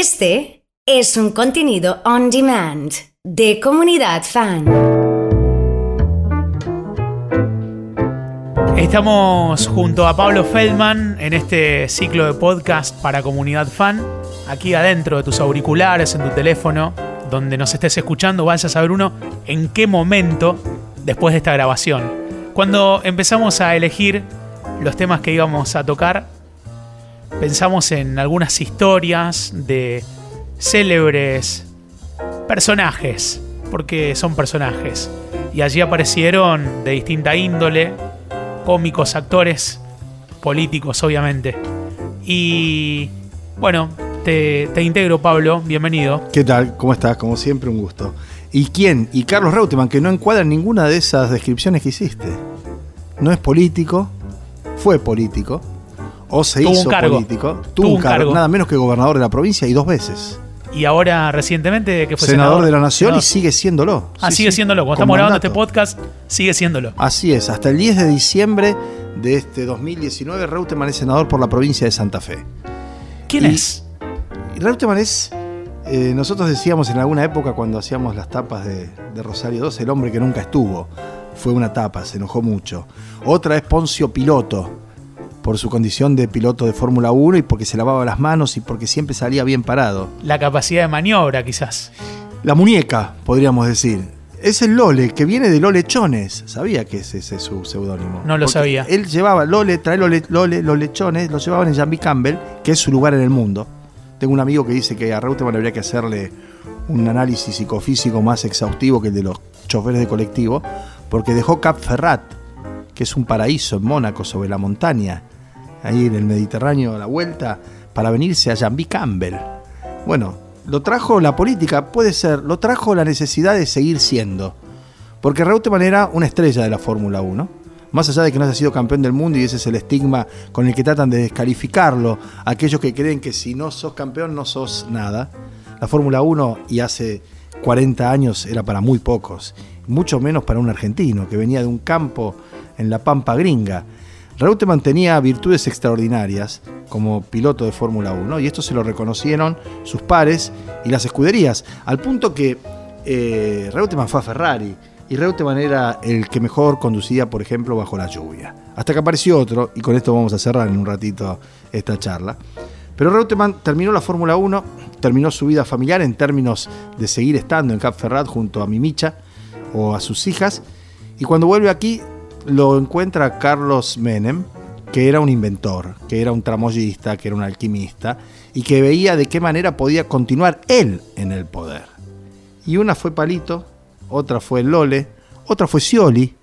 Este es un contenido on demand de comunidad fan. Estamos junto a Pablo Feldman en este ciclo de podcast para comunidad fan, aquí adentro de tus auriculares, en tu teléfono, donde nos estés escuchando, vayas a saber uno en qué momento después de esta grabación. Cuando empezamos a elegir los temas que íbamos a tocar, pensamos en algunas historias de célebres personajes, porque son personajes. Y allí aparecieron de distinta índole, cómicos, actores, políticos, obviamente. Y bueno, te, te integro, Pablo, bienvenido. ¿Qué tal? ¿Cómo estás? Como siempre, un gusto. ¿Y quién? Y Carlos Reutemann, que no encuadra en ninguna de esas descripciones que hiciste. No es político, fue político, o se Tuvo un hizo cargo. político, Tuvo un cargo. nada menos que gobernador de la provincia y dos veces. Y ahora recientemente que fue senador, de la Nación Senador. y sigue siéndolo. Ah, Sí, sigue sí, siéndolo. Cuando estamos grabando este podcast, sigue siéndolo. Así es, hasta el 10 de diciembre de este 2019, Reutemann es senador por la provincia de Santa Fe. ¿Quién Y- es? Reutemann es, eh, nosotros decíamos en alguna época cuando hacíamos las tapas de, de Rosario 2, el hombre que nunca estuvo. Fue una tapa, se enojó mucho. Otra es Poncio Piloto, por su condición de piloto de Fórmula 1 y porque se lavaba las manos y porque siempre salía bien parado. La capacidad de maniobra, quizás. La muñeca, podríamos decir. Es el Lole, que viene de Lole Chones. Sabía que ese, ese es su seudónimo. No lo Porque sabía. Él llevaba Lole, trae Lole, Lole, los lechones, los llevaban en Jambi Campbell, que es su lugar en el mundo. Tengo un amigo que dice que a Reutemann habría que hacerle un análisis psicofísico más exhaustivo que el de los choferes de colectivo, porque dejó Cap Ferrat, que es un paraíso en Mónaco, sobre la montaña, ahí en el Mediterráneo a la vuelta, para venirse a Jambi Campbell. Bueno, lo trajo la política, puede ser, lo trajo la necesidad de seguir siendo. Porque Reutemann era una estrella de la Fórmula 1. Más allá de que no haya sido campeón del mundo y ese es el estigma con el que tratan de descalificarlo, aquellos que creen que si no sos campeón no sos nada. La Fórmula 1 y hace 40 años era para muy pocos, mucho menos para un argentino que venía de un campo en la Pampa Gringa. Reutemann tenía virtudes extraordinarias como piloto de Fórmula 1 y esto se lo reconocieron sus pares y las escuderías, al punto que eh, Reutemann fue a Ferrari y Reutemann era el que mejor conducía, por ejemplo, bajo la lluvia. Hasta que apareció otro, y con esto vamos a cerrar en un ratito esta charla. Pero Reutemann terminó la Fórmula 1, terminó su vida familiar en términos de seguir estando en Cap Ferrat junto a Mimicha o a sus hijas, y cuando vuelve aquí lo encuentra Carlos Menem, que era un inventor, que era un tramoyista, que era un alquimista, y que veía de qué manera podía continuar él en el poder. Y una fue Palito, otra fue Lole, otra fue Scioli,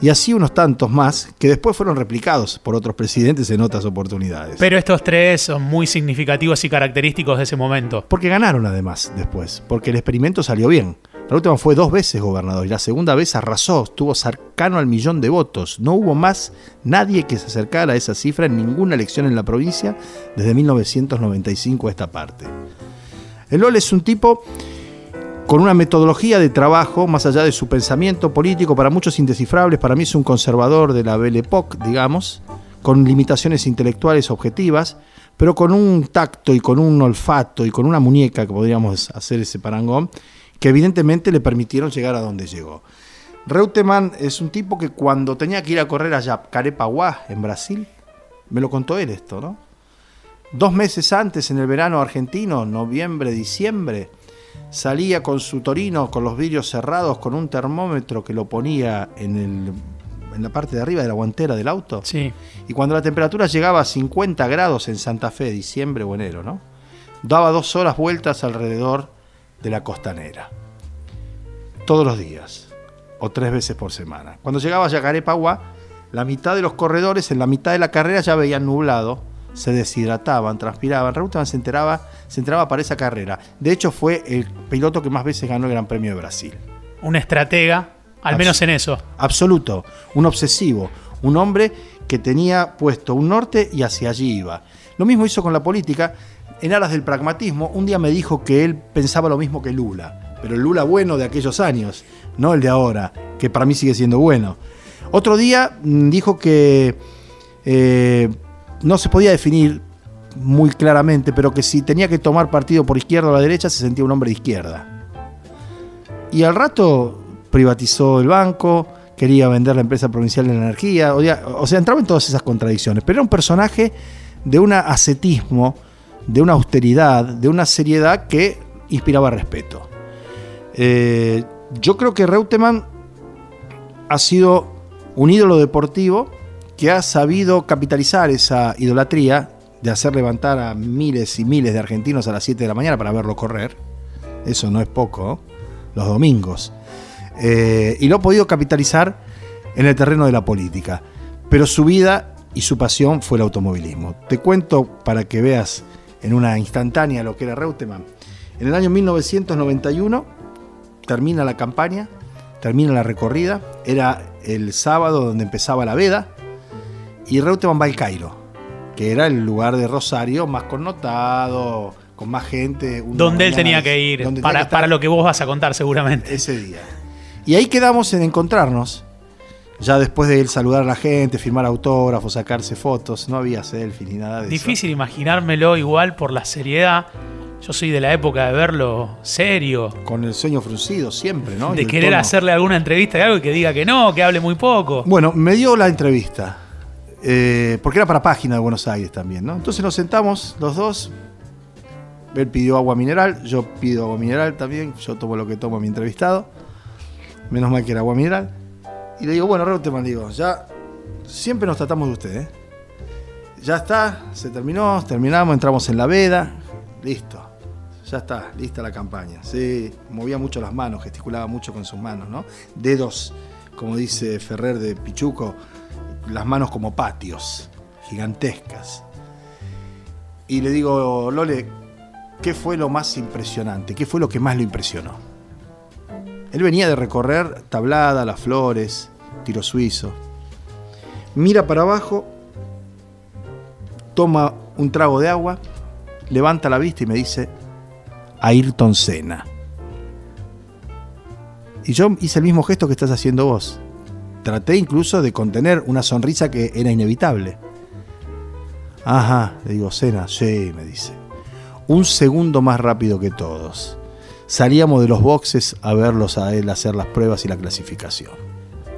y así unos tantos más que después fueron replicados por otros presidentes en otras oportunidades. Pero estos tres son muy significativos y característicos de ese momento. Porque ganaron además después, porque el experimento salió bien. Reutemann fue dos veces gobernador y la segunda vez arrasó, estuvo cercano al millón de votos. No hubo más nadie que se acercara a esa cifra en ninguna elección en la provincia desde 1995 a esta parte. El Lole es un tipo con una metodología de trabajo, más allá de su pensamiento político, para muchos indescifrables, para mí es un conservador de la Belle Époque, digamos, con limitaciones intelectuales objetivas, pero con un tacto y con un olfato y con una muñeca, que podríamos hacer ese parangón, que evidentemente le permitieron llegar a donde llegó. Reutemann es un tipo que cuando tenía que ir a correr a Jacarepaguá, en Brasil, me lo contó él esto, ¿no? Dos meses antes, en el verano argentino, noviembre, diciembre, salía con su torino, con los vidrios cerrados, con un termómetro que lo ponía en, el- en la parte de arriba de la guantera del auto. Sí. Y cuando la temperatura llegaba a 50 grados en Santa Fe, diciembre o enero, ¿no? Daba dos horas vueltas alrededor de la costanera. Todos los días. O tres veces por semana. Cuando llegaba a Yacarepaguá, la mitad de los corredores en la mitad de la carrera ya veían nublado, se deshidrataban, transpiraban. Reutemann se enteraba, se enteraba para esa carrera. De hecho, fue el piloto que más veces ganó el Gran Premio de Brasil. Un estratega, al Abs- menos en eso. absoluto, un obsesivo, un hombre que tenía puesto un norte y hacia allí iba. Lo mismo hizo con la política, en aras del pragmatismo, un día me dijo que él pensaba lo mismo que Lula, pero el Lula bueno de aquellos años, no el de ahora, que para mí sigue siendo bueno. Otro día mm, dijo que eh, no se podía definir muy claramente, pero que si tenía que tomar partido por izquierda o la derecha se sentía un hombre de izquierda. Y al rato privatizó el banco, quería vender la empresa provincial de la energía, o sea, entraba en todas esas contradicciones, pero era un personaje de un ascetismo, de una austeridad, de una seriedad que inspiraba respeto. Eh, yo creo que Reutemann ha sido un ídolo deportivo que ha sabido capitalizar esa idolatría de hacer levantar a miles y miles de argentinos a las 7 de la mañana para verlo correr. Eso no es poco, los domingos. Eh, y lo ha podido capitalizar en el terreno de la política. Pero su vida y su pasión fue el automovilismo. Te cuento para que veas en una instantánea lo que era Reutemann. En el año 1991 termina la campaña, termina la recorrida, era el sábado donde empezaba la veda, y Reutemann va al Cairo, que era el lugar de Rosario más connotado, con más gente. Donde él tenía que ir, para, para lo que vos vas a contar seguramente. Ese día. Y ahí quedamos en encontrarnos, ya después de él saludar a la gente, firmar autógrafos, sacarse fotos, no había selfie ni nada de eso. Difícil imaginármelo igual por la seriedad yo soy de la época de verlo serio. Con el sueño fruncido siempre, ¿no? De querer hacerle alguna entrevista de algo y que diga que no, que hable muy poco. Bueno, me dio la entrevista. Eh, porque era para página de Buenos Aires también, ¿no? Entonces nos sentamos los dos. Él pidió agua mineral, yo pido agua mineral también. Yo tomo lo que tomo mi entrevistado. Menos mal que era agua mineral. Y le digo, bueno, Reutemann, digo, ya siempre nos tratamos de usted, ¿eh? Ya está, se terminó, terminamos, entramos en la veda, listo ya está, lista la campaña. Sí, movía mucho las manos, gesticulaba mucho con sus manos, ¿no? Dedos, como dice Ferrer de Pichuco, las manos como patios, gigantescas. Y le digo, Lole, ¿qué fue lo más impresionante? ¿Qué fue lo que más lo impresionó? Él venía de recorrer Tablada, Las Flores, Tiro Suizo. Mira para abajo, toma un trago de agua, levanta la vista y me dice, Ayrton Senna. Y yo hice el mismo gesto que estás haciendo vos. Traté incluso de contener una sonrisa que era inevitable. Ajá, le digo, Senna, sí, me dice. Un segundo más rápido que todos. Salíamos de los boxes a verlos a él hacer las pruebas y la clasificación.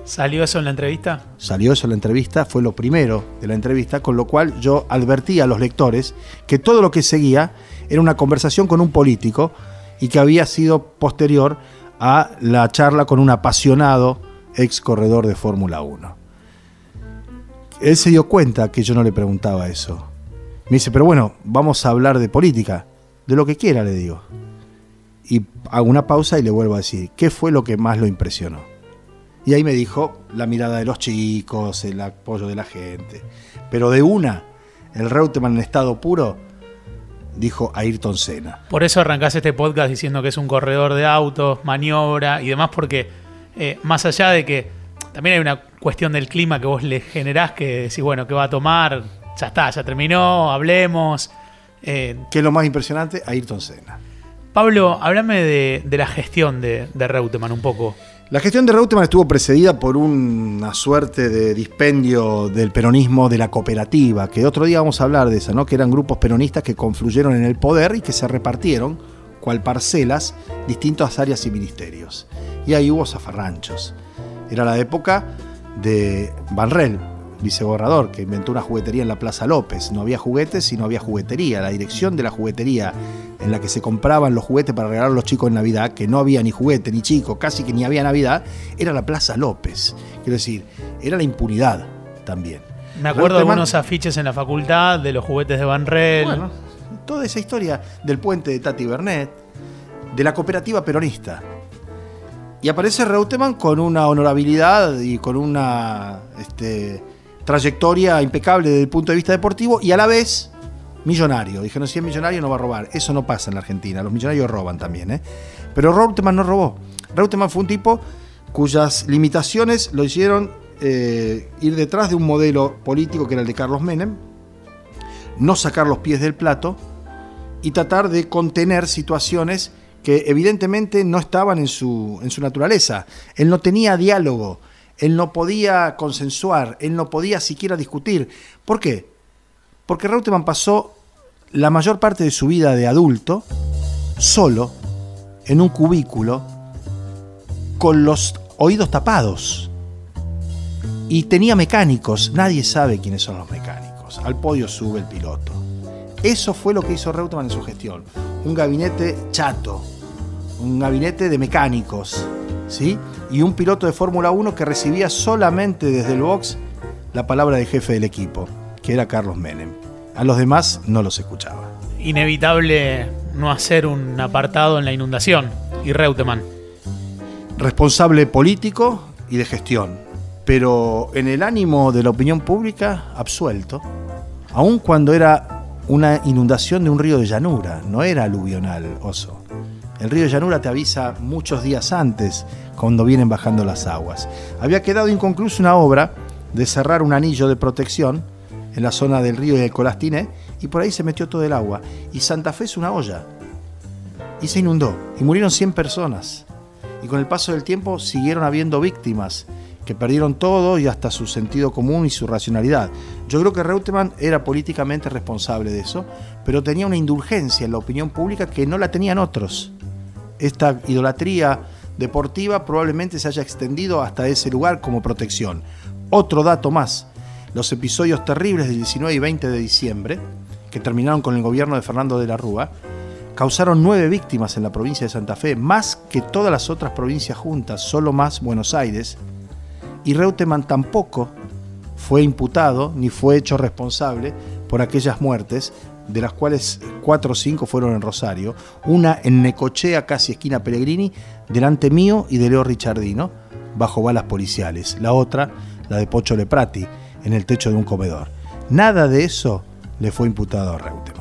¿Salió eso en la entrevista? Salió eso en la entrevista, fue lo primero de la entrevista, con lo cual yo advertí a los lectores que todo lo que seguía era una conversación con un político y que había sido posterior a la charla con un apasionado ex corredor de Fórmula 1. Él se dio cuenta que yo no le preguntaba eso. Me dice, pero bueno, vamos a hablar de política, de lo que quiera, le digo. Y hago una pausa y le vuelvo a decir, ¿qué fue lo que más lo impresionó? Y ahí me dijo la mirada de los chicos, el apoyo de la gente. Pero de una, el Reutemann en estado puro, dijo Ayrton Senna. Por eso arrancás este podcast diciendo que es un corredor de autos, maniobra y demás, porque eh, más allá de que también hay una cuestión del clima que vos le generás que decís, bueno, ¿qué va a tomar? Ya está, ya terminó, hablemos. Eh, ¿Qué es lo más impresionante? Ayrton Senna. Pablo, háblame de, la gestión de, de Reutemann un poco. La gestión de Reutemann estuvo precedida por una suerte de dispendio del peronismo de la cooperativa, que otro día vamos a hablar de eso, ¿no? que eran grupos peronistas que confluyeron en el poder y que se repartieron, cual parcelas, distintas áreas y ministerios. Y ahí hubo zafarranchos. Era la época de Banrel, vicegobernador, que inventó una juguetería en la Plaza López. No había juguetes y no había juguetería. La dirección de la juguetería en la que se compraban los juguetes para regalar a los chicos en Navidad, que no había ni juguete ni chico, casi que ni había Navidad, era la Plaza López. Quiero decir, era la impunidad también. Me acuerdo de algunos afiches en la facultad de los juguetes de Banrel. Bueno, toda esa historia del puente de Tati Bernet, de la cooperativa peronista. Y aparece Reutemann con una honorabilidad y con una este, trayectoria impecable desde el punto de vista deportivo y a la vez millonario. Dijeron, si es millonario no va a robar. Eso no pasa en la Argentina. Los millonarios roban también. ¿eh? Pero Reutemann no robó. Reutemann fue un tipo cuyas limitaciones lo hicieron eh, ir detrás de un modelo político que era el de Carlos Menem, no sacar los pies del plato y tratar de contener situaciones que evidentemente no estaban en su, en su naturaleza. Él no tenía diálogo, él no podía consensuar, él no podía siquiera discutir. ¿Por qué? Porque Reutemann pasó la mayor parte de su vida de adulto solo, en un cubículo, con los oídos tapados. Y tenía mecánicos, nadie sabe quiénes son los mecánicos. Al podio sube el piloto. Eso fue lo que hizo Reutemann en su gestión. Un gabinete chato, un gabinete de mecánicos, ¿sí? Y un piloto de Fórmula 1 que recibía solamente desde el box la palabra del jefe del equipo, que era Carlos Menem. A los demás no los escuchaba. Inevitable no hacer un apartado en la inundación. Y Reutemann. Responsable político y de gestión, pero en el ánimo de la opinión pública, absuelto, aun cuando era una inundación de un río de llanura, no era aluvional, oso. El río de llanura te avisa muchos días antes, cuando vienen bajando las aguas. Había quedado inconclusa una obra de cerrar un anillo de protección en la zona del río y del Colastiné, y por ahí se metió todo el agua. Y Santa Fe es una olla. Y se inundó, y murieron 100 personas. Y con el paso del tiempo siguieron habiendo víctimas que perdieron todo y hasta su sentido común y su racionalidad. Yo creo que Reutemann era políticamente responsable de eso, pero tenía una indulgencia en la opinión pública que no la tenían otros. Esta idolatría deportiva probablemente se haya extendido hasta ese lugar como protección. Otro dato más, los episodios terribles del 19 y 20 de diciembre, que terminaron con el gobierno de Fernando de la Rúa, causaron nueve víctimas en la provincia de Santa Fe, más que todas las otras provincias juntas, solo más Buenos Aires, y Reutemann tampoco fue imputado ni fue hecho responsable por aquellas muertes, de las cuales cuatro o cinco fueron en Rosario, una en Necochea, casi esquina Pellegrini, delante mío y de Leo Richardino, bajo balas policiales, la otra, la de Pocho Leprati, en el techo de un comedor. Nada de eso le fue imputado a Reutemann.